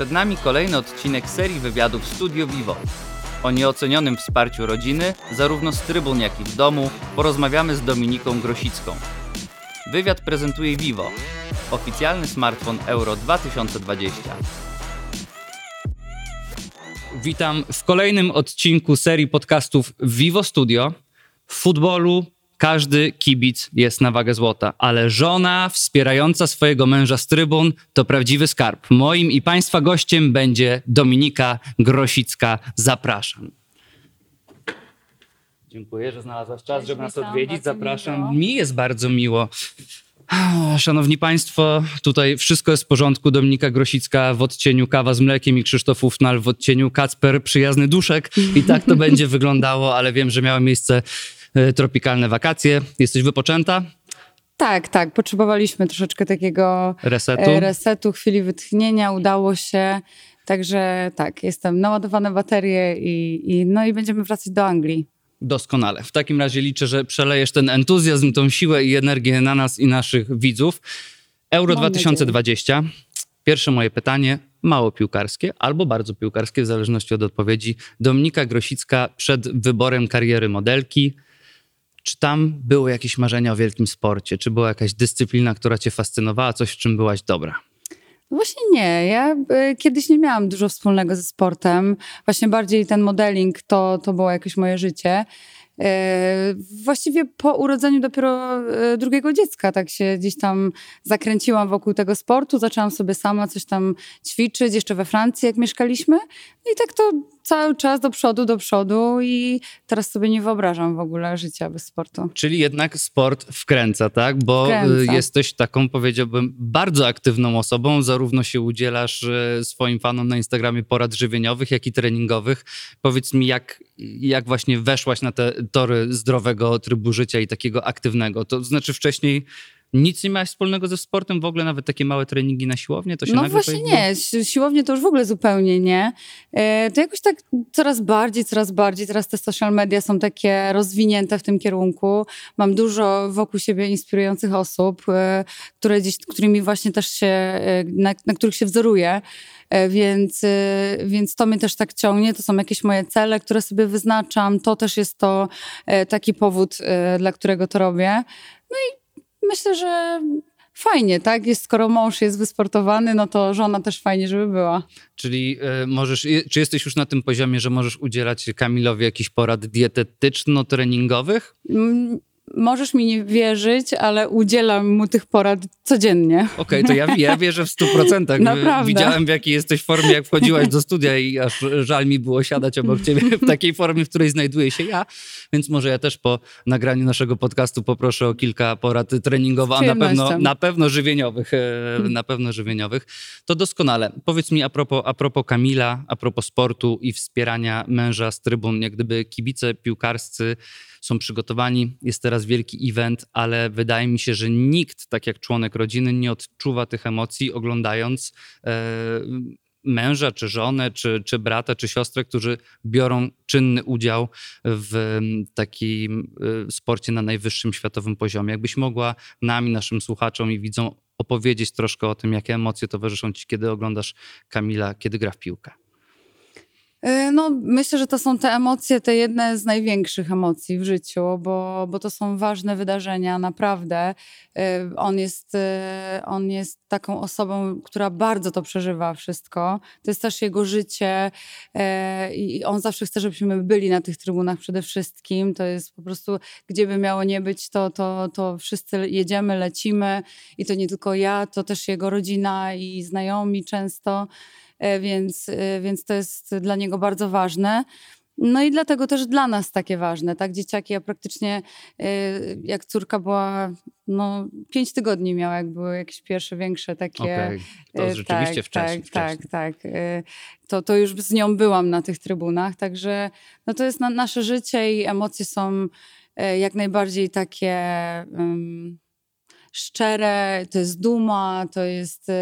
Przed nami kolejny odcinek serii wywiadów Studio Vivo. O nieocenionym wsparciu rodziny, zarówno z trybun, jak i w domu, porozmawiamy z Dominiką Grosicką. Wywiad prezentuje Vivo, oficjalny smartfon Euro 2020. Witam w kolejnym odcinku serii podcastów Vivo Studio. W futbolu każdy kibic jest na wagę złota, ale żona wspierająca swojego męża z trybun to prawdziwy skarb. Moim i Państwa gościem będzie Dominika Grosicka. Zapraszam. Dziękuję, że znalazłaś czas, Cześć, żeby nas odwiedzić. Zapraszam. Mi jest bardzo miło. Szanowni Państwo, tutaj wszystko jest w porządku. Dominika Grosicka w odcieniu kawa z mlekiem i Krzysztof Ufnal w odcieniu Kacper przyjazny duszek. I tak to będzie wyglądało, ale wiem, że miały miejsce tropikalne wakacje. Jesteś wypoczęta? Tak, tak. Potrzebowaliśmy troszeczkę takiego Resetu? e, resetu, chwili wytchnienia. Udało się. Także tak, jestem naładowane baterie i, i, no i będziemy wracać do Anglii. Doskonale. W takim razie liczę, że przelejesz ten entuzjazm, tą siłę i energię na nas i naszych widzów. Euro Mam 2020. Pierwsze moje pytanie, mało piłkarskie albo bardzo piłkarskie, w zależności od odpowiedzi. Dominika Grosicka przed wyborem kariery modelki. Czy tam były jakieś marzenia o wielkim sporcie? Czy była jakaś dyscyplina, która cię fascynowała, coś w czym byłaś dobra? Właśnie nie. Ja e, kiedyś nie miałam dużo wspólnego ze sportem. Właśnie bardziej ten modeling to, to było jakieś moje życie. E, Właściwie po urodzeniu dopiero e, drugiego dziecka tak się gdzieś tam zakręciłam wokół tego sportu. Zaczęłam sobie sama coś tam ćwiczyć, jeszcze we Francji jak mieszkaliśmy. No i tak to cały czas do przodu, do przodu i teraz sobie nie wyobrażam w ogóle życia bez sportu. Czyli jednak sport wkręca, tak? Bo Wkręca. y, jesteś taką, powiedziałbym, bardzo aktywną osobą. Zarówno się udzielasz y, swoim fanom na Instagramie porad żywieniowych, jak i treningowych. Powiedz mi, jak, jak właśnie weszłaś na te tory zdrowego trybu życia i takiego aktywnego? To znaczy wcześniej nic nie miałaś wspólnego ze sportem? W ogóle nawet takie małe treningi na siłownię? To się No właśnie pojawiło? nie, Si- siłownie to już w ogóle zupełnie nie. E, To jakoś tak coraz bardziej, coraz bardziej. Teraz te social media są takie rozwinięte w tym kierunku. Mam dużo wokół siebie inspirujących osób, e, które gdzieś, którymi właśnie też się, e, na, na których się wzoruję. Więc, więc to mnie też tak ciągnie. To są jakieś moje cele, które sobie wyznaczam. To też jest to taki powód, dla którego to robię. No i myślę, że fajnie, tak? Jest, skoro mąż jest wysportowany, no to żona też fajnie, żeby była. Czyli y, możesz, je- czy jesteś już na tym poziomie, że możesz udzielać Kamilowi jakichś porad dietetyczno-treningowych? Mm, Możesz mi nie wierzyć, ale udzielam mu tych porad codziennie. Okej, to ja, ja wierzę w stu procentach. Naprawdę. Widziałem w jakiej jesteś formie, jak wchodziłaś do studia i aż żal mi było siadać obok ciebie w takiej formie, w której znajduję się ja. Więc może ja też po nagraniu naszego podcastu poproszę o kilka porad treningowych, a na pewno, na pewno żywieniowych. e, Na pewno żywieniowych. To doskonale. Powiedz mi a propos, a propos Kamila, a propos sportu i wspierania męża z trybun. Jak gdyby kibice piłkarscy są przygotowani, jest teraz wielki event, ale wydaje mi się, że nikt, tak jak członek rodziny, nie odczuwa tych emocji oglądając e, męża, czy żonę, czy, czy brata, czy siostrę, którzy biorą czynny udział w takim e, sporcie na najwyższym światowym poziomie. Jakbyś mogła nam i naszym słuchaczom i widzom opowiedzieć troszkę o tym, jakie emocje towarzyszą ci, kiedy oglądasz Kamila, kiedy gra w piłkę. E, No, myślę, że to są te emocje, te jedne z największych emocji w życiu, bo, bo to są ważne wydarzenia, naprawdę. E, On jest, e, on jest taką osobą, która bardzo to przeżywa wszystko. To jest też jego życie i on zawsze chce, żebyśmy byli na tych trybunach przede wszystkim. To jest po prostu, gdzie by miało nie być, to, to, to wszyscy jedziemy, lecimy i to nie tylko ja, to też jego rodzina i znajomi często. E, więc, e, więc to jest dla niego bardzo ważne. No i dlatego też dla nas takie ważne, tak? Dzieciaki, ja praktycznie, e, jak córka była, no pięć tygodni miała, jak były jakieś pierwsze, większe takie... Okej, to rzeczywiście tak, wcześniej. Tak, tak, tak. E, To, to już z nią byłam na tych trybunach, także no to jest na, nasze życie i emocje są jak najbardziej takie... em, szczere, to jest duma, to jest y,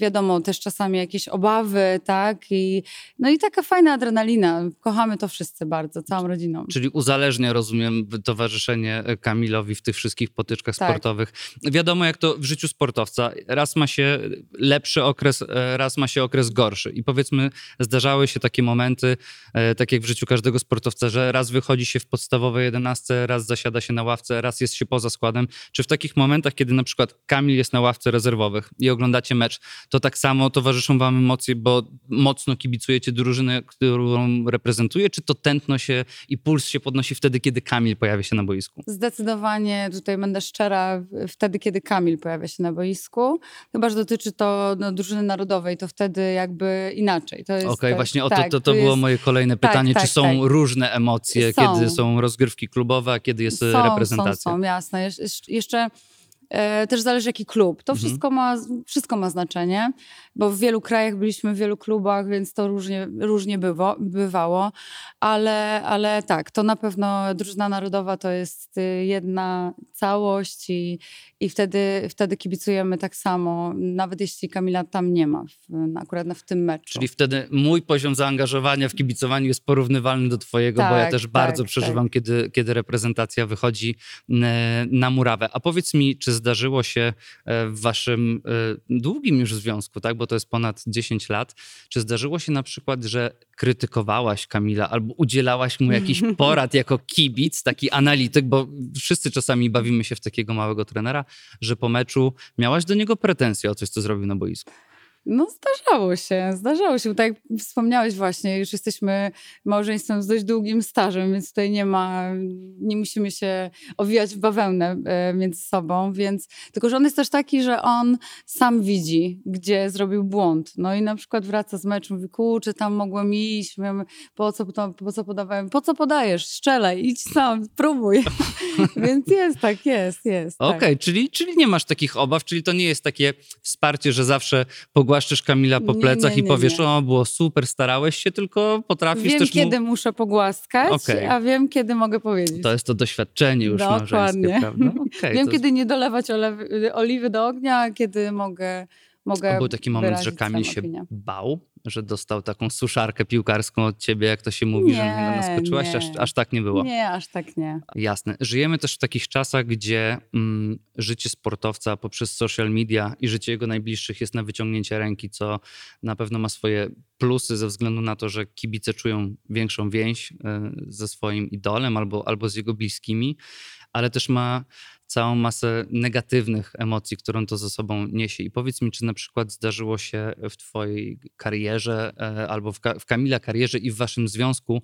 wiadomo też czasami jakieś obawy, tak? I, no i taka fajna adrenalina. Kochamy to wszyscy bardzo, całą rodziną. Czyli uzależnia, rozumiem, towarzyszenie Kamilowi w tych wszystkich potyczkach tak. sportowych. Wiadomo, jak to w życiu sportowca. Raz ma się lepszy okres, e, raz ma się okres gorszy. I powiedzmy, zdarzały się takie momenty, e, tak jak w życiu każdego sportowca, że raz wychodzi się w podstawowej jedenastce, raz zasiada się na ławce, raz jest się poza składem. Czy w takich momentach, kiedy na przykład Kamil jest na ławce rezerwowych i oglądacie mecz, to tak samo towarzyszą wam emocje, bo mocno kibicujecie drużynę, którą reprezentuje, czy to tętno się i puls się podnosi wtedy, kiedy Kamil pojawia się na boisku? Zdecydowanie tutaj będę szczera, wtedy, kiedy Kamil pojawia się na boisku. Chyba, że dotyczy to no, drużyny narodowej, to wtedy jakby inaczej. Okej, okay, właśnie o to, tak, to, to było jest... moje kolejne tak, pytanie. Tak, czy są tak. różne emocje, są. kiedy są rozgrywki klubowe, a kiedy jest są, reprezentacja? Są, są, jasne. Jesz jeszcze E, też zależy jaki klub. To mhm. wszystko, ma, wszystko ma znaczenie, bo w wielu krajach byliśmy w wielu klubach, więc to różnie, różnie bywo, bywało, ale, ale tak, to na pewno drużyna narodowa to jest y, jedna całość i, i wtedy, wtedy kibicujemy tak samo, nawet jeśli Kamila tam nie ma, w, akurat w tym meczu. Czyli wtedy mój poziom zaangażowania w kibicowaniu jest porównywalny do twojego, tak, bo ja tak, też tak, bardzo przeżywam, tak. kiedy, kiedy reprezentacja wychodzi na murawę. A powiedz mi, czy zdarzyło się e, w waszym e, długim już związku, tak, bo to jest ponad 10 lat, czy zdarzyło się na przykład, że krytykowałaś Kamila albo udzielałaś mu jakiś porad jako kibic, taki analityk, bo wszyscy czasami bawimy się w takiego małego trenera, że po meczu miałaś do niego pretensje o coś, co zrobił na boisku. No zdarzało się, zdarzało się. Tak jak wspomniałeś właśnie, już jesteśmy małżeństwem z dość długim stażem, więc tutaj nie ma, nie musimy się owijać w bawełnę e, między sobą, więc tylko, że on jest też taki, że on sam widzi, gdzie zrobił błąd. No i na przykład wraca z meczu, mówi, kurczę, tam mogłem iść, po co, po co podawałem, po co podajesz, strzelaj, idź sam, próbuj. więc jest tak, jest, jest. Okej, okay, tak. czyli, czyli nie masz takich obaw, czyli to nie jest takie wsparcie, że zawsze pogłaszamy pogłaszczysz Kamila po plecach nie, nie, nie, i powiesz, o było super, starałeś się, tylko potrafisz wiem, też Wiem, kiedy muszę pogłaskać, okay. a wiem, kiedy mogę powiedzieć. To jest to doświadczenie już Dokładnie. małżeńskie, prawda? Okay, wiem, to... kiedy nie dolewać olewy, oliwy do ognia, kiedy mogę mogę. Był taki moment, że Kamil się opinię. bał, że dostał taką suszarkę piłkarską od ciebie, jak to się mówi, nie, że mnie naskoczyłaś? Aż, aż tak nie było. Nie, aż tak nie. Jasne. Żyjemy też w takich czasach, gdzie mm, życie sportowca poprzez social media i życie jego najbliższych jest na wyciągnięcie ręki, co na pewno ma swoje plusy ze względu na to, że kibice czują większą więź y, ze swoim idolem albo, albo z jego bliskimi, ale też ma całą masę negatywnych emocji, którą to ze sobą niesie. I powiedz mi, czy na przykład zdarzyło się w Twojej karierze e, albo w, w Kamila karierze i w Waszym związku,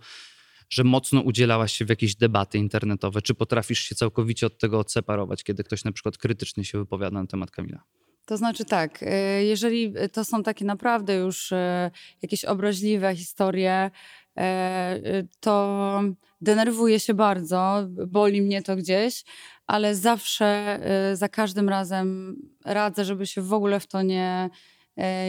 że mocno udzielałaś się w jakieś debaty internetowe? Czy potrafisz się całkowicie od tego odseparować, kiedy ktoś na przykład krytycznie się wypowiada na temat Kamila? To znaczy tak, e, jeżeli to są takie naprawdę już e, jakieś obraźliwe historie, to denerwuję się bardzo, boli mnie to gdzieś, ale zawsze y, za każdym razem radzę, żeby się w ogóle w to nie,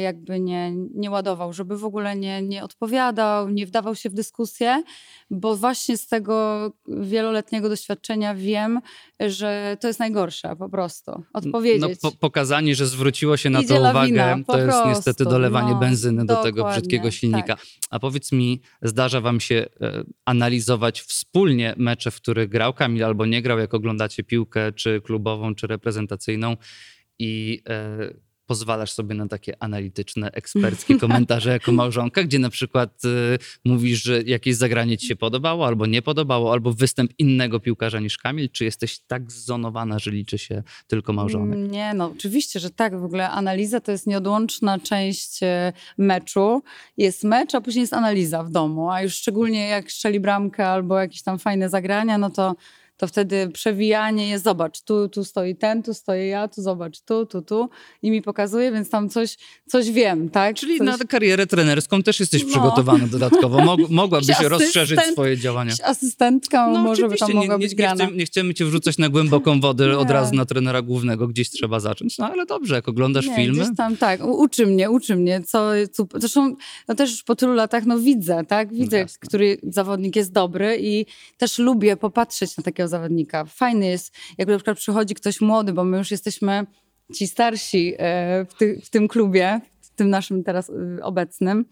jakby nie, nie ładował, żeby w ogóle nie, nie odpowiadał, nie wdawał się w dyskusję, bo właśnie z tego wieloletniego doświadczenia wiem, że to jest najgorsze po prostu. Odpowiedzieć. No, po, pokazanie, że zwróciło się na Idzie to lawina, uwagę, to jest prostu, niestety dolewanie no, benzyny do tego brzydkiego silnika. Tak. A powiedz mi, zdarza wam się e, analizować wspólnie mecze, w których grał Kamil albo nie grał, jak oglądacie piłkę, czy klubową, czy reprezentacyjną i e, pozwalasz sobie na takie analityczne, eksperckie komentarze jako małżonka, gdzie na przykład y, mówisz, że jakieś zagranie ci się podobało, albo nie podobało, albo występ innego piłkarza niż Kamil? Czy jesteś tak zzonowana, że liczy się tylko małżonek? Nie, no oczywiście, że tak. W ogóle analiza to jest nieodłączna część e, meczu. Jest mecz, a później jest analiza w domu, a już szczególnie jak strzeli bramkę albo jakieś tam fajne zagrania, no to to wtedy przewijanie jest, zobacz, tu, tu stoi ten, tu stoję ja, tu zobacz, tu, tu, tu i mi pokazuje, więc tam coś, coś wiem, tak? Czyli coś... na karierę trenerską też jesteś no. przygotowana dodatkowo. Mog, mogłabyś rozszerzyć swoje działania. Asystentka no, może by tam mogła nie, być grana. Nie, chcemy, nie chcemy cię wrzucać na głęboką wodę od razu na trenera głównego, gdzieś trzeba zacząć. No ale dobrze, jak oglądasz nie, filmy. Tam, tak, uczy mnie, uczy mnie, co, co zresztą no też już po tylu latach no widzę, tak, widzę, który zawodnik jest dobry i też lubię popatrzeć na takiego zawodnika. Fajny jest, jak na przykład przychodzi ktoś młody, bo my już jesteśmy ci starsi e, w, ty, w tym klubie, w tym naszym teraz e, obecnym.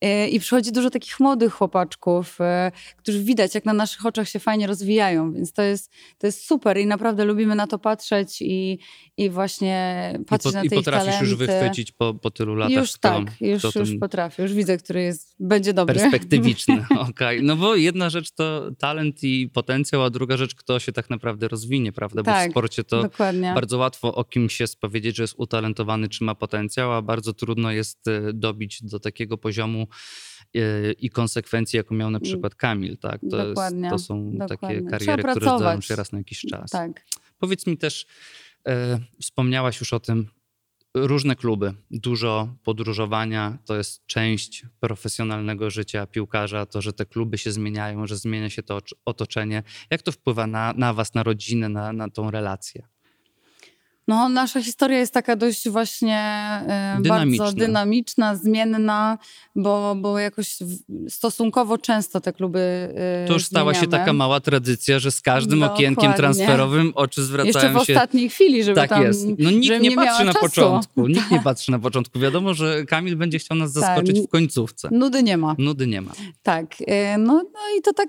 E, I przychodzi dużo takich młodych chłopaczków, e, którzy widać, jak na naszych oczach się fajnie rozwijają, więc to jest, to jest super i naprawdę lubimy na to patrzeć i, i właśnie patrzeć I po, na I te ich potrafisz talenty. już wychwycić po, po tylu latach, Już kto, tak, już, kto już ten potrafię, już widzę, który jest, będzie dobry. perspektywiczny. Okej, No bo jedna rzecz to talent i potencjał, a druga rzecz, kto się tak naprawdę rozwinie, prawda? Bo w Tak, sporcie to Dokładnie. bardzo łatwo o kimś jest powiedzieć, że jest utalentowany, czy ma potencjał, a bardzo trudno jest e, dobić do takiego poziomu i konsekwencji, jaką miał na przykład Kamil, tak? To, jest, Dokładnie, to są takie dokładnie. kariery, Trzeba które zdarzają się raz na jakiś czas. Tak. Powiedz mi też, e, wspomniałaś już o tym, różne kluby, dużo podróżowania to jest część profesjonalnego życia piłkarza, to, że te kluby się zmieniają, że zmienia się to ocz- otoczenie. Jak to wpływa na, na was, na rodzinę, na, na tą relację? No, nasza historia jest taka dość właśnie e, Dynamiczna. bardzo dynamiczna, zmienna, bo, bo jakoś w- stosunkowo często te kluby e, To już stała się taka mała tradycja, że z każdym okienkiem Dokładnie. transferowym oczy Jeszcze zwracają w się. ostatniej chwili, żeby Tak tam... jest. No nikt nie nie patrzy na czasu. początku. Nikt nie patrzy na początku. Wiadomo, że Kamil będzie chciał nas Tak. zaskoczyć w końcówce. Nudy nie ma. Nudy nie ma. Tak, e, no, no i to tak,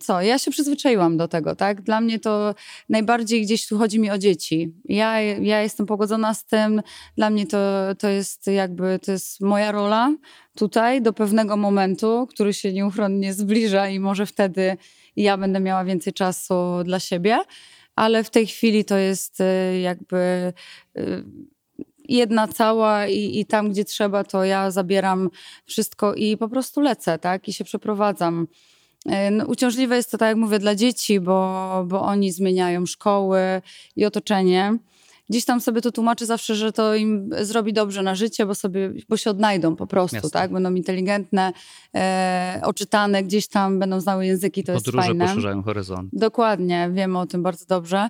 co, ja się przyzwyczaiłam do tego, tak? Dla mnie to najbardziej gdzieś tu chodzi mi o dzieci. Ja, ja jestem pogodzona z tym, dla mnie to, to jest jakby, to jest moja rola tutaj do pewnego momentu, który się nieuchronnie zbliża i może wtedy ja będę miała więcej czasu dla siebie, ale w tej chwili to jest e, jakby e, jedna cała i, i tam, gdzie trzeba, to ja zabieram wszystko i po prostu lecę, tak? I się przeprowadzam. E, No, uciążliwe jest to, tak jak mówię, dla dzieci, bo, bo oni zmieniają szkoły i otoczenie. Gdzieś tam sobie to tłumaczę zawsze, że to im zrobi dobrze na życie, bo, sobie, bo się odnajdą po prostu, Jasne. tak? Będą inteligentne, e, oczytane, gdzieś tam będą znały języki, to jest Podróże fajne. poszerzają horyzont. Dokładnie, wiemy o tym bardzo dobrze,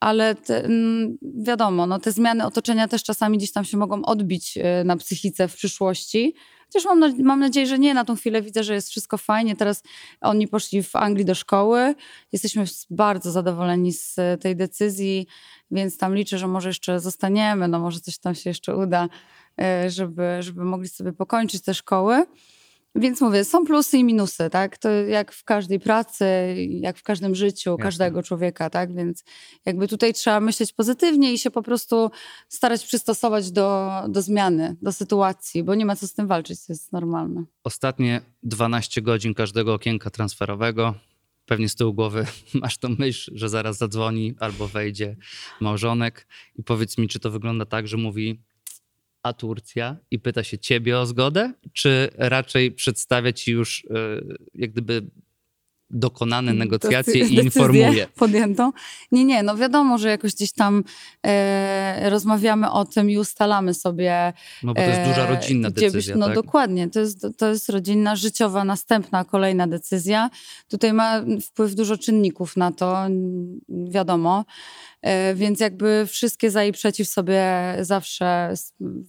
ale te, mm, wiadomo, no, te zmiany otoczenia też czasami gdzieś tam się mogą odbić e, na psychice w przyszłości. Chociaż mam, mam nadzieję, że nie. Na tą chwilę widzę, że jest wszystko fajnie. Teraz oni poszli w Anglii do szkoły. Jesteśmy bardzo zadowoleni z e, tej decyzji, więc tam liczę, że może jeszcze zostaniemy, no może coś tam się jeszcze uda, e, żeby, żeby mogli sobie pokończyć te szkoły. Więc mówię, są plusy i minusy, tak? To jak w każdej pracy, jak w każdym życiu Jasne. każdego człowieka, tak? Więc jakby tutaj trzeba myśleć pozytywnie i się po prostu starać przystosować do, do zmiany, do sytuacji, bo nie ma co z tym walczyć, to jest normalne. Ostatnie 12 godzin każdego okienka transferowego. Pewnie z tyłu głowy masz tą myśl, że zaraz zadzwoni albo wejdzie małżonek. I powiedz mi, czy to wygląda tak, że mówi a Turcja i pyta się ciebie o zgodę, czy raczej przedstawia ci już e, jak gdyby dokonane negocjacje i informuje. podjętą. Nie, nie, no wiadomo, że jakoś gdzieś tam e, rozmawiamy o tym i ustalamy sobie. No bo to jest duża e, rodzina gdzie byś- decyzja, No tak? dokładnie, to jest, to jest rodzinna, życiowa, następna, kolejna decyzja. Tutaj ma wpływ dużo czynników na to, wiadomo. E, Więc jakby wszystkie za i przeciw sobie zawsze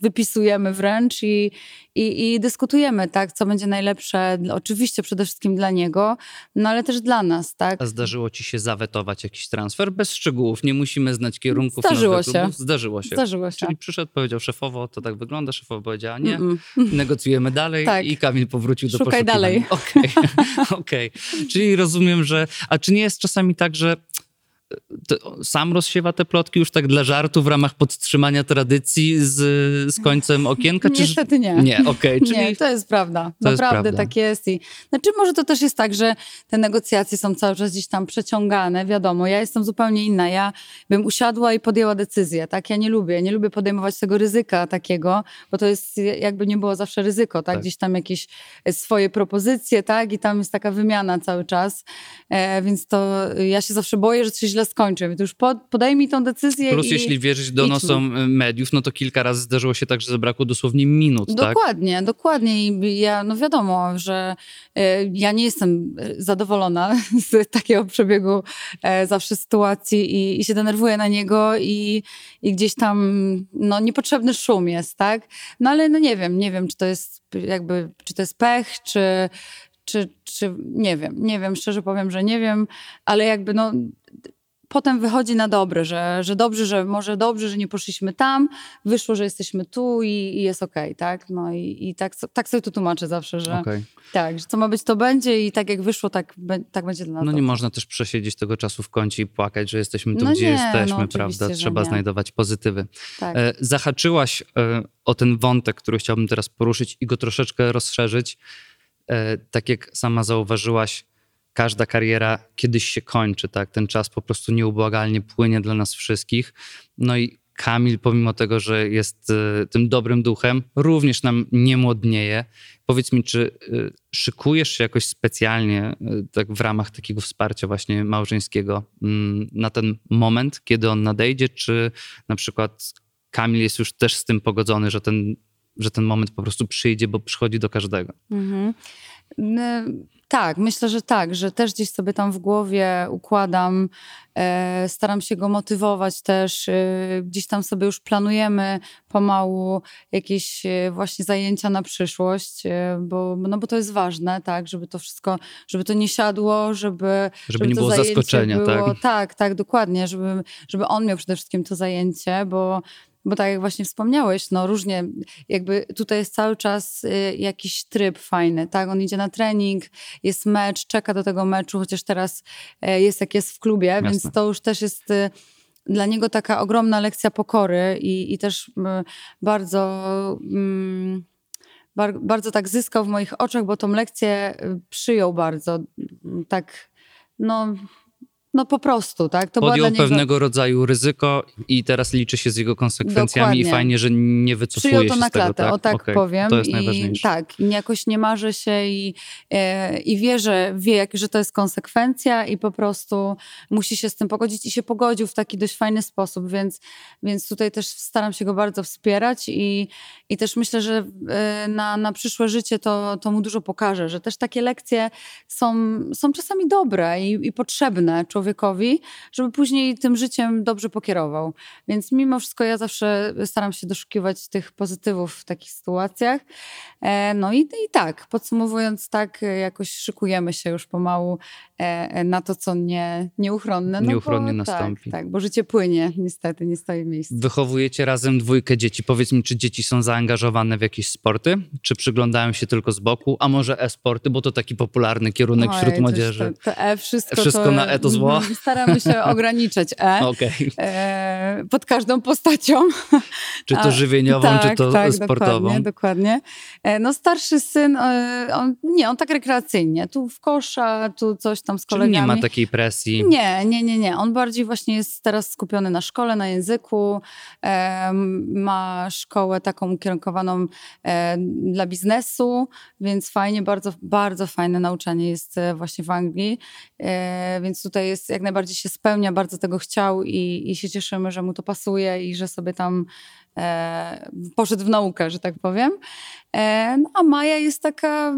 wypisujemy wręcz i, i, i dyskutujemy, tak, co będzie najlepsze, oczywiście przede wszystkim dla niego, no ale też dla nas, tak. A zdarzyło ci się zawetować jakiś transfer? Bez szczegółów, nie musimy znać kierunków Zdarzyło się. klubów. Zdarzyło się. Zdarzyło się. Czyli przyszedł, powiedział szefowo, to tak wygląda, szefowa powiedziała nie, Mm-mm. negocjujemy dalej Tak. i Kamil powrócił do Szukaj poszukiwań. dalej. Okej, okej. Czyli rozumiem, że... A czy nie jest czasami tak, że sam rozsiewa te plotki już tak dla żartu w ramach podtrzymania tradycji z, z końcem okienka? Czy... Niestety nie. Nie, okej. Czyli Nie, to jest prawda. To jest Naprawdę prawda. tak jest. I, znaczy może to też jest tak, że te negocjacje są cały czas gdzieś tam przeciągane, wiadomo. Ja jestem zupełnie inna. Ja bym usiadła i podjęła decyzję, tak? Ja nie lubię. Nie lubię podejmować tego ryzyka takiego, bo to jest jakby nie było zawsze ryzyko, tak? Tak. Gdzieś tam jakieś swoje propozycje, tak? I tam jest taka wymiana cały czas. E, więc to ja się zawsze boję, że coś źle skończy. To już pod, podaj mi tą decyzję plus i... jeśli wierzyć donosom y, mediów, no to kilka razy zdarzyło się tak, że zabrakło dosłownie minut, tak? Dokładnie, dokładnie. I ja, no wiadomo, że e, ja nie jestem e, zadowolona z takiego przebiegu e, zawsze sytuacji i, i się denerwuję na niego i, i gdzieś tam no, niepotrzebny szum jest, tak? No ale no nie wiem, nie wiem, czy to jest jakby, czy to jest pech, czy, czy, czy czy nie wiem, nie wiem, szczerze powiem, że nie wiem, ale jakby no potem wychodzi na dobre, że, że dobrze, że może dobrze, że nie poszliśmy tam, wyszło, że jesteśmy tu i, i jest okej, okay, tak? No i, i tak, tak sobie to tłumaczę zawsze, że okay. tak, że co ma być, to będzie i tak jak wyszło, tak, tak będzie dla nas. No nie można też przesiedzieć tego czasu w kącie i płakać, że jesteśmy tu, no gdzie nie, jesteśmy, no prawda? Trzeba znajdować pozytywy. Tak. E, zahaczyłaś e, o ten wątek, który chciałbym teraz poruszyć i go troszeczkę rozszerzyć. E, tak jak sama zauważyłaś, każda kariera kiedyś się kończy, tak? Ten czas po prostu nieubłagalnie płynie dla nas wszystkich. No i Kamil, pomimo tego, że jest y, tym dobrym duchem, również nam nie młodnieje. Powiedz mi, czy y, szykujesz się jakoś specjalnie y, tak w ramach takiego wsparcia właśnie małżeńskiego y, na ten moment, kiedy on nadejdzie, czy na przykład Kamil jest już też z tym pogodzony, że ten, że ten moment po prostu przyjdzie, bo przychodzi do każdego? Mhm. Tak, myślę, że tak, że też gdzieś sobie tam w głowie układam, e, staram się go motywować też, e, gdzieś tam sobie już planujemy pomału jakieś e, właśnie zajęcia na przyszłość, e, bo, no bo to jest ważne, tak, żeby to wszystko, żeby to nie siadło, żeby... Żeby, żeby nie było zaskoczenia, było, tak? Tak, tak, dokładnie, żeby, żeby on miał przede wszystkim to zajęcie, bo bo tak jak właśnie wspomniałeś, no różnie, jakby tutaj jest cały czas y, jakiś tryb fajny, tak? On idzie na trening, jest mecz, czeka do tego meczu, chociaż teraz y, jest jak jest w klubie, Jasne. więc to już też jest y, dla niego taka ogromna lekcja pokory i, i też bardzo... Mm, bardzo tak zyskał w moich oczach, bo tą lekcję przyjął bardzo tak, no no po prostu, tak? To Podjął niego... pewnego rodzaju ryzyko i teraz liczy się z jego konsekwencjami Dokładnie. i fajnie, że nie wycofuje Przyjął to na klatę, tego, tak? o tak okay. powiem. To jest I, najważniejsze. Tak, jakoś nie marzy się i, e, i wie, że wie, jak, że to jest konsekwencja i po prostu musi się z tym pogodzić i się pogodził w taki dość fajny sposób, więc, więc tutaj też staram się go bardzo wspierać i, i też myślę, że e, na, na przyszłe życie to, to mu dużo pokaże, że też takie lekcje są, są czasami dobre i, i potrzebne człowiekowi człowiekowi, żeby później tym życiem dobrze pokierował. Więc mimo wszystko ja zawsze staram się doszukiwać tych pozytywów w takich sytuacjach. E, no i, i tak, podsumowując tak, jakoś szykujemy się już pomału e, na to, co nie, nieuchronne. No nieuchronnie bo, nastąpi. Tak, tak, bo życie płynie niestety, nie stoi w miejscu. Wychowujecie razem dwójkę dzieci. Powiedz mi, czy dzieci są zaangażowane w jakieś sporty? Czy przyglądają się tylko z boku? A może e-sporty, bo to taki popularny kierunek Oj, wśród młodzieży. To, to e wszystko, wszystko to, na e to zło? Staramy się ograniczać E, okay. e pod każdą postacią. Czy to żywieniową, tak, czy to tak, sportową? Dokładnie, dokładnie. E, no starszy syn, e, on, nie, on tak rekreacyjnie. Tu w kosza, tu coś tam z kolegami. Czyli nie ma takiej presji? Nie, nie, nie, nie. On bardziej właśnie jest teraz skupiony na szkole, na języku. E, ma szkołę taką ukierunkowaną dla biznesu, więc fajnie, bardzo, bardzo fajne nauczanie jest właśnie w Anglii. Więc tutaj jest jak najbardziej się spełnia, bardzo tego chciał i, i się cieszymy, że mu to pasuje i że sobie tam e, poszedł w naukę, że tak powiem. E, no, a Maja jest taka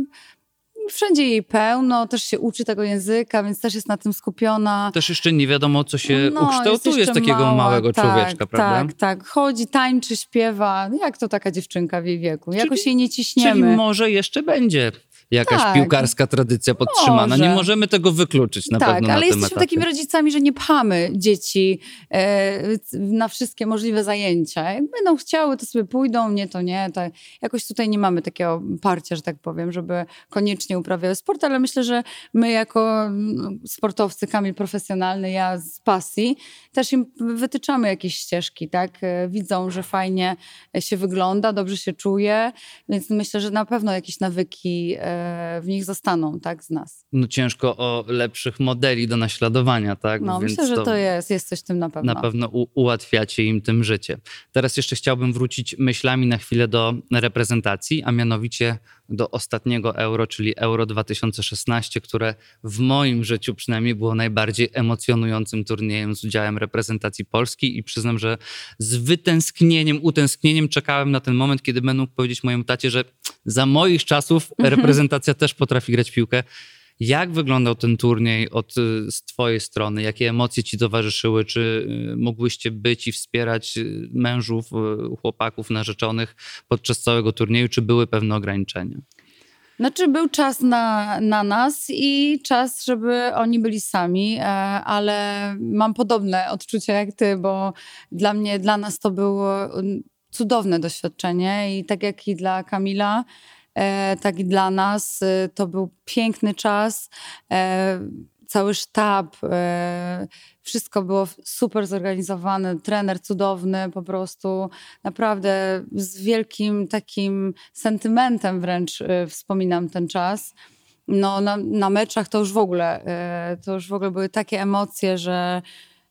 wszędzie jej pełno, też się uczy tego języka, więc też jest na tym skupiona. Też jeszcze nie wiadomo, co się no, ukształtuje z takiego mała, małego tak, człowieczka, prawda? Tak, tak. Chodzi, tańczy, śpiewa, jak to taka dziewczynka w jej wieku. Czyli, Jakoś jej nie ciśniemy. Czyli może jeszcze będzie jakaś tak. piłkarska tradycja podtrzymana. Może. Nie możemy tego wykluczyć na tak, pewno. ale na jesteśmy etapie. takimi rodzicami, że nie pchamy dzieci e, na wszystkie możliwe zajęcia. Jak będą chciały, to sobie pójdą, nie to nie. To jakoś tutaj nie mamy takiego parcia, że tak powiem, żeby koniecznie uprawiały sport, ale myślę, że my jako mm, sportowcy, Kamil profesjonalny, ja z pasji, też im wytyczamy jakieś ścieżki, tak? E, widzą, że fajnie się wygląda, dobrze się czuje, więc myślę, że na pewno jakieś nawyki e, w nich zostaną, tak, z nas. No ciężko o lepszych modeli do naśladowania, tak? No Więc myślę, że to, to jest, jest coś w tym na pewno. Na pewno ułatwiacie im tym życie. Teraz jeszcze chciałbym wrócić myślami na chwilę do reprezentacji, a mianowicie do ostatniego euro, czyli euro 2016, które w moim życiu przynajmniej było najbardziej emocjonującym turniejem z udziałem reprezentacji Polski i przyznam, że z wytęsknieniem, utęsknieniem czekałem na ten moment, kiedy będę mógł powiedzieć mojemu tacie, że za moich czasów mhm. reprezentacja też potrafi grać piłkę. Jak wyglądał ten turniej od, y, z Twojej strony? Jakie emocje Ci towarzyszyły? Czy y, mogłyście być i wspierać y, mężów, chłopaków, narzeczonych podczas całego turnieju? Czy były pewne ograniczenia? Znaczy był czas na, na nas i czas, żeby oni byli sami, e, ale mam podobne odczucia jak ty, bo dla mnie, dla nas to było cudowne doświadczenie i tak jak i dla Kamila, e, tak i dla nas e, to był piękny czas cały sztab, e, wszystko było super zorganizowane, trener cudowny, po prostu naprawdę z wielkim takim sentymentem wręcz e, wspominam ten czas. No, na, na meczach to już w ogóle, e, to już w ogóle były takie emocje, że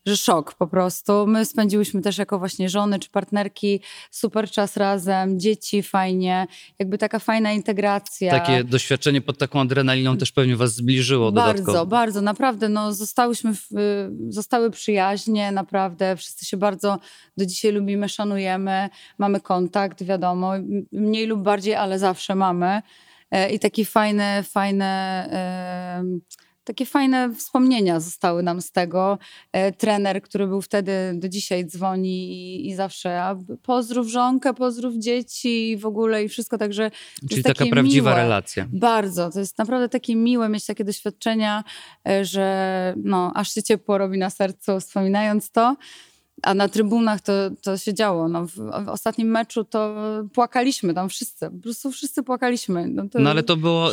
że szok po prostu. My spędziłyśmy też jako właśnie żony czy partnerki super czas razem, dzieci fajnie, jakby taka fajna integracja. Takie doświadczenie pod taką adrenaliną też pewnie was zbliżyło bardzo, dodatkowo. Bardzo, bardzo, naprawdę. No, zostałyśmy, w, zostały przyjaźnie, naprawdę. Wszyscy się bardzo do dzisiaj lubimy, szanujemy, mamy kontakt, wiadomo, mniej lub bardziej, ale zawsze mamy. E, I takie fajne, fajne takie fajne wspomnienia zostały nam z tego. E, trener, który był wtedy, do dzisiaj dzwoni i, i zawsze a pozdrów żonkę, pozdrów dzieci i w ogóle i wszystko, także Czyli taka prawdziwa miłe. relacja. Bardzo, to jest naprawdę takie miłe mieć takie doświadczenia, e, że no, aż się ciepło robi na sercu wspominając to. A na trybunach to, to się działo. No, w, w ostatnim meczu to płakaliśmy tam wszyscy. Po prostu wszyscy płakaliśmy. No, no ale to było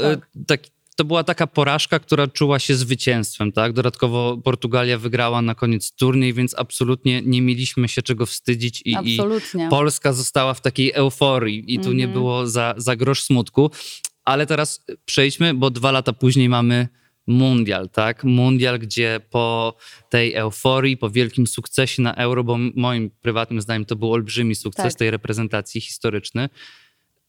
tak, to była taka porażka, która czuła się zwycięstwem, tak? Dodatkowo Portugalia wygrała na koniec turniej, więc absolutnie nie mieliśmy się czego wstydzić i, i Polska została w takiej euforii i tu nie mhm. było za, za grosz smutku. Ale teraz przejdźmy, bo dwa lata później mamy mundial, tak? Mundial, gdzie po tej euforii, po wielkim sukcesie na Euro, bo moim prywatnym zdaniem to był olbrzymi sukces tak. tej reprezentacji historyczny.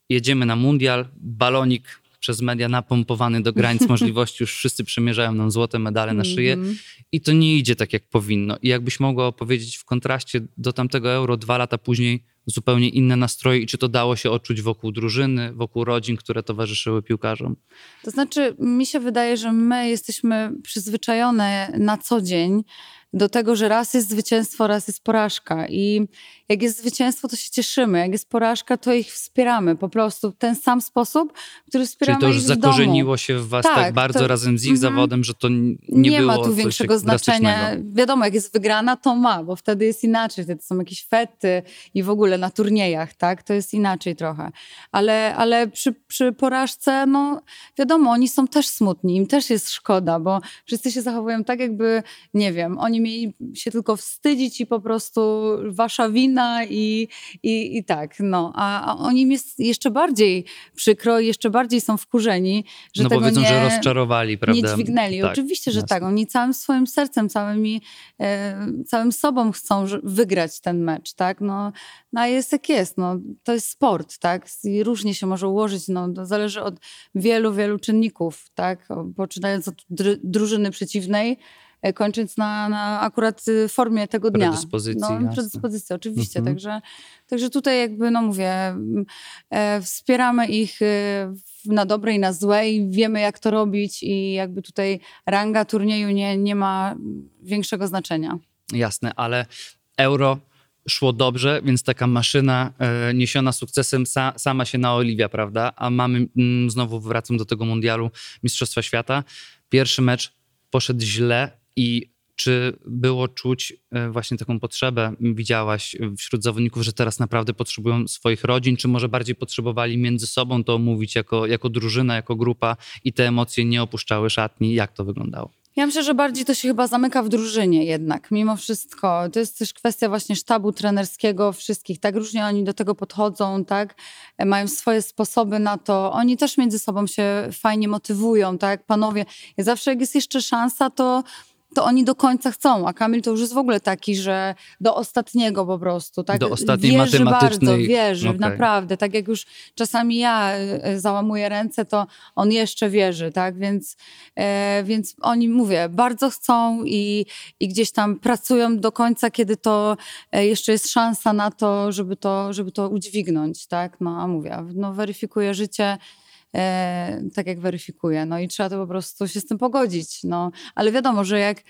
Jedziemy na mundial, balonik przez media napompowany do granic możliwości, już wszyscy przemierzają nam złote medale na szyję -hmm. i to nie idzie tak, jak powinno. I jakbyś mogła opowiedzieć w kontraście do tamtego euro dwa lata później zupełnie inne nastroje i czy to dało się odczuć wokół drużyny, wokół rodzin, które towarzyszyły piłkarzom? To znaczy, mi się wydaje, że my jesteśmy przyzwyczajone na co dzień do tego, że raz jest zwycięstwo, raz jest porażka. I jak jest zwycięstwo, to się cieszymy. Jak jest porażka, to ich wspieramy po prostu w ten sam sposób, który wspieramy Czyli to już zakorzeniło się w was tak, tak bardzo to, razem z ich mm, zawodem, że to nie, nie ma tu większego znaczenia. Wiadomo, jak jest wygrana, to ma, bo wtedy jest inaczej. Wtedy są jakieś fety i w ogóle na turniejach, tak? To jest inaczej trochę. Ale, ale przy, przy porażce, no wiadomo, oni są też smutni, im też jest szkoda, bo wszyscy się zachowują tak, jakby, nie wiem, oni mieli się tylko wstydzić i po prostu wasza wina i, i, i tak, no. A, a oni jest jeszcze bardziej przykro i jeszcze bardziej są wkurzeni, że no tego powiedzą, nie, że rozczarowali, prawda? Nie dźwignęli. Tak, Oczywiście, że jasne. tak. Oni całym swoim sercem, całymi, e, całym sobą chcą wygrać ten mecz, tak? No, no a jest jak jest, no. To jest sport, tak? I różnie się może ułożyć, no. To zależy od wielu, wielu czynników, tak? Poczynając od drużyny przeciwnej, kończąc na, na akurat y, formie tego dnia. Predyspozycji. No, predyspozycji, oczywiście. Mhm. Także, także tutaj jakby, no mówię, e, wspieramy ich y, na dobre i na złe i wiemy jak to robić i jakby tutaj ranga turnieju nie, nie ma większego znaczenia. Jasne, ale euro szło dobrze, więc taka maszyna e, niesiona sukcesem sa, sama się naoliwia, prawda? A mamy, mm, znowu wracam do tego mundialu Mistrzostwa Świata. Pierwszy mecz poszedł źle, i czy było czuć e, właśnie taką potrzebę, widziałaś wśród zawodników, że teraz naprawdę potrzebują swoich rodzin, czy może bardziej potrzebowali między sobą to omówić jako, jako drużyna, jako grupa i te emocje nie opuszczały szatni? Jak to wyglądało? Ja myślę, że bardziej to się chyba zamyka w drużynie jednak, mimo wszystko. To jest też kwestia właśnie sztabu trenerskiego wszystkich, tak różnie oni do tego podchodzą, tak, e, mają swoje sposoby na to. Oni też między sobą się fajnie motywują, tak, panowie. Zawsze jak jest jeszcze szansa, to to oni do końca chcą, a Kamil to już jest w ogóle taki, że do ostatniego po prostu, tak? Do ostatniej wierzy matematycznej. bardzo, wierzy, okay. naprawdę. Tak jak już czasami ja e, załamuję ręce, to on jeszcze wierzy, tak? Więc, e, więc oni, mówię, bardzo chcą i, i gdzieś tam pracują do końca, kiedy to e, jeszcze jest szansa na to, żeby to, żeby to udźwignąć, tak? No, a mówię, no weryfikuję życie, e, tak jak weryfikuje. No i trzeba to po prostu się z tym pogodzić. No. Ale wiadomo, że jak,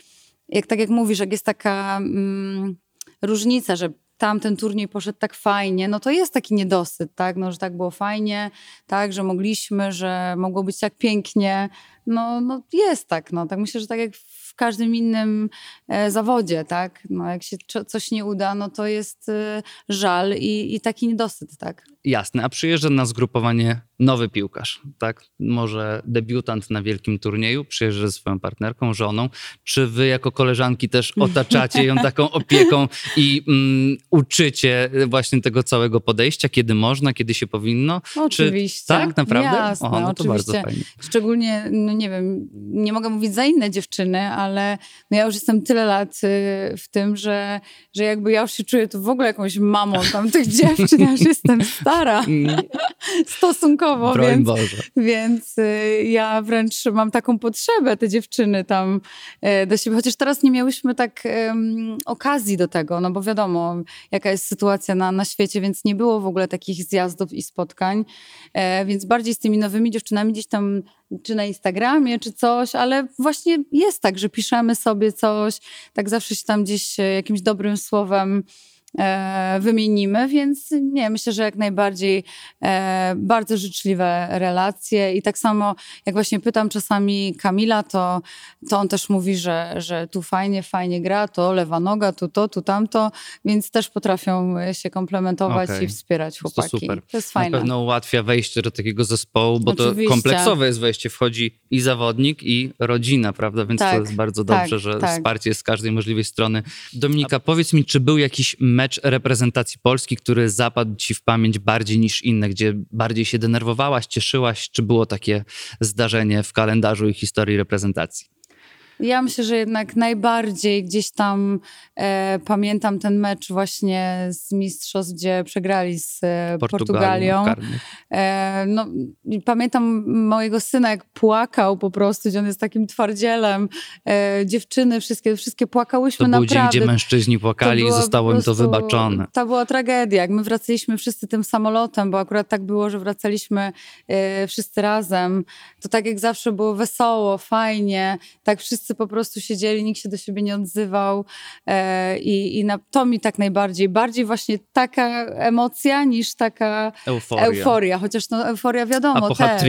jak tak jak mówisz, jak jest taka mm, różnica, że tam ten turniej poszedł tak fajnie, no to jest taki niedosyt, tak, no, że tak było fajnie, tak, że mogliśmy, że mogło być tak pięknie, no, no jest tak, no, tak myślę, że tak jak w każdym innym e, zawodzie, tak, no jak się coś nie uda, no to jest e, żal i, i taki niedosyt, tak. Jasne, a przyjeżdża na zgrupowanie nowy piłkarz, tak? Może debiutant na wielkim turnieju, przyjeżdża ze swoją partnerką, żoną. Czy wy jako koleżanki też otaczacie ją taką opieką i mm, uczycie właśnie tego całego podejścia, kiedy można, kiedy się powinno? Oczywiście. Czy, tak, naprawdę? Jasne, o, no to bardzo fajnie. Szczególnie, no nie wiem, nie mogę mówić za inne dziewczyny, ale no ja już jestem tyle lat y, w tym, że, że jakby ja już się czuję tu w ogóle jakąś mamą tam tych dziewczyn, ja już jestem stara. Mm. Stosunkowo, Broń więc, Boże. więc y, ja wręcz mam taką potrzebę, te dziewczyny tam y, do siebie. Chociaż teraz nie miałyśmy tak um, okazji do tego, no bo wiadomo, jaka jest sytuacja na, na świecie, więc nie było w ogóle takich zjazdów i spotkań. E, więc bardziej z tymi nowymi dziewczynami gdzieś tam czy na Instagramie, czy coś, ale właśnie jest tak, że piszemy sobie coś, tak zawsze się tam gdzieś e, jakimś dobrym słowem wymienimy, więc nie, myślę, że jak najbardziej e, bardzo życzliwe relacje i tak samo jak właśnie pytam czasami Kamila, to, to on też mówi, że, że tu fajnie, fajnie gra, to lewa noga, tu to, tu tamto, więc też potrafią się komplementować okay. i wspierać chłopaki. To super. To jest fajne. Na pewno ułatwia wejście do takiego zespołu, bo Oczywiście. to kompleksowe jest wejście, wchodzi i zawodnik i rodzina, prawda, więc tak, to jest bardzo dobrze, tak, że tak. wsparcie jest z każdej możliwej strony. Dominika, powiedz mi, czy był jakiś mecz mecz reprezentacji Polski, który zapadł ci w pamięć bardziej niż inne, gdzie bardziej się denerwowałaś, cieszyłaś? Czy było takie zdarzenie w kalendarzu i historii reprezentacji? Ja myślę, że jednak najbardziej gdzieś tam e, pamiętam ten mecz właśnie z Mistrzostw, gdzie przegrali z e, Portugalią. E, no, pamiętam mojego syna, jak płakał po prostu, gdzie on jest takim twardzielem. E, dziewczyny wszystkie, wszystkie płakałyśmy to był naprawdę. dzień, gdzie mężczyźni płakali i zostało im to wybaczone. To była tragedia. Jak my wracaliśmy wszyscy tym samolotem, bo akurat tak było, że wracaliśmy e, wszyscy razem, to tak jak zawsze było wesoło, fajnie, tak wszyscy wszyscy po prostu siedzieli, nikt się do siebie nie odzywał e, i, i na, to mi tak najbardziej, bardziej właśnie taka emocja niż taka euforia, euforia chociaż no euforia wiadomo A po hat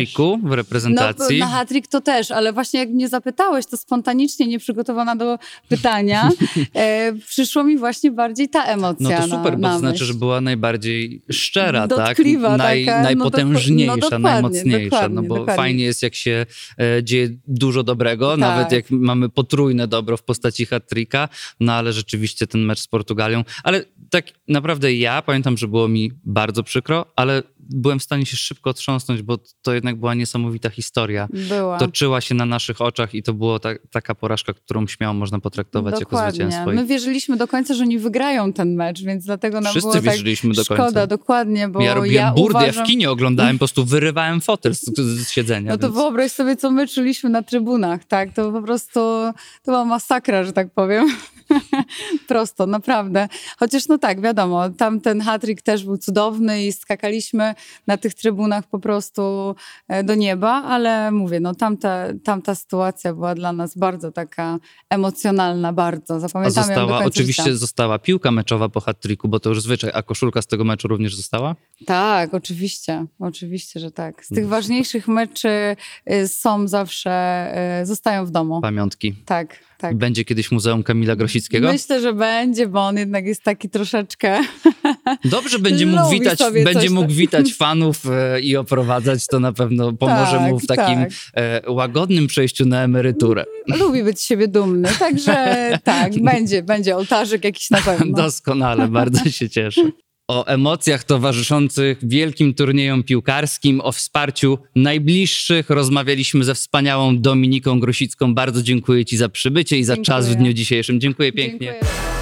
w reprezentacji? No, na hat to też, ale właśnie jak mnie zapytałeś, to spontanicznie, nieprzygotowana do pytania, e, przyszło mi właśnie bardziej ta emocja No to super, na, bo to znaczy, że była najbardziej szczera, Dotkliwa, tak? Naj, taka, najpotężniejsza, no, no najmocniejsza, no bo dokładnie. fajnie jest, jak się e, dzieje dużo dobrego, tak. nawet jak mamy potrójne dobro w postaci hat-tricka, no ale rzeczywiście ten mecz z Portugalią, ale tak naprawdę ja pamiętam, że było mi bardzo przykro, ale byłem w stanie się szybko otrząsnąć, bo to jednak była niesamowita historia. Była. Toczyła się na naszych oczach i to była ta, taka porażka, którą śmiało można potraktować Dokładnie. jako zwycięstwo. My wierzyliśmy do końca, że oni wygrają ten mecz, więc dlatego nam Wszyscy było wierzyliśmy tak do końca. szkoda, dokładnie, bo ja robiłem ja burdę, uważam... ja w kinie oglądałem, po prostu wyrywałem fotel z, z siedzenia. No to więc... wyobraź sobie, co my czuliśmy na trybunach, tak? To po prostu, to była masakra, że tak powiem. Prosto, naprawdę. Chociaż no tak, wiadomo, tam ten hatryk też był cudowny i skakaliśmy na tych trybunach po prostu e, do nieba, ale mówię, no tamta, tamta sytuacja była dla nas bardzo taka emocjonalna, bardzo. Zapamiętamy a została, oczywiście życia. została piłka meczowa po hatryku, bo to już zwyczaj, a koszulka z tego meczu również została? Tak, oczywiście, oczywiście, że tak. Z tych ważniejszych meczy y, są zawsze, y, zostają w domu. Pamiątki. Tak. Tak. Będzie kiedyś Muzeum Kamila Grosickiego? Myślę, że będzie, bo on jednak jest taki troszeczkę. Dobrze będzie mógł witać, będzie mógł witać fanów e, i oprowadzać. To na pewno pomoże tak, mu w takim tak. e, łagodnym przejściu na emeryturę. Lubi być z siebie dumny, także tak, będzie, będzie ołtarzyk jakiś na pewno. Doskonale, bardzo się cieszę o emocjach towarzyszących wielkim turniejom piłkarskim, o wsparciu najbliższych. Rozmawialiśmy ze wspaniałą Dominiką Grosicką. Bardzo dziękuję Ci za przybycie i za dziękuję. czas w dniu dzisiejszym. Dziękuję pięknie. Dziękuję.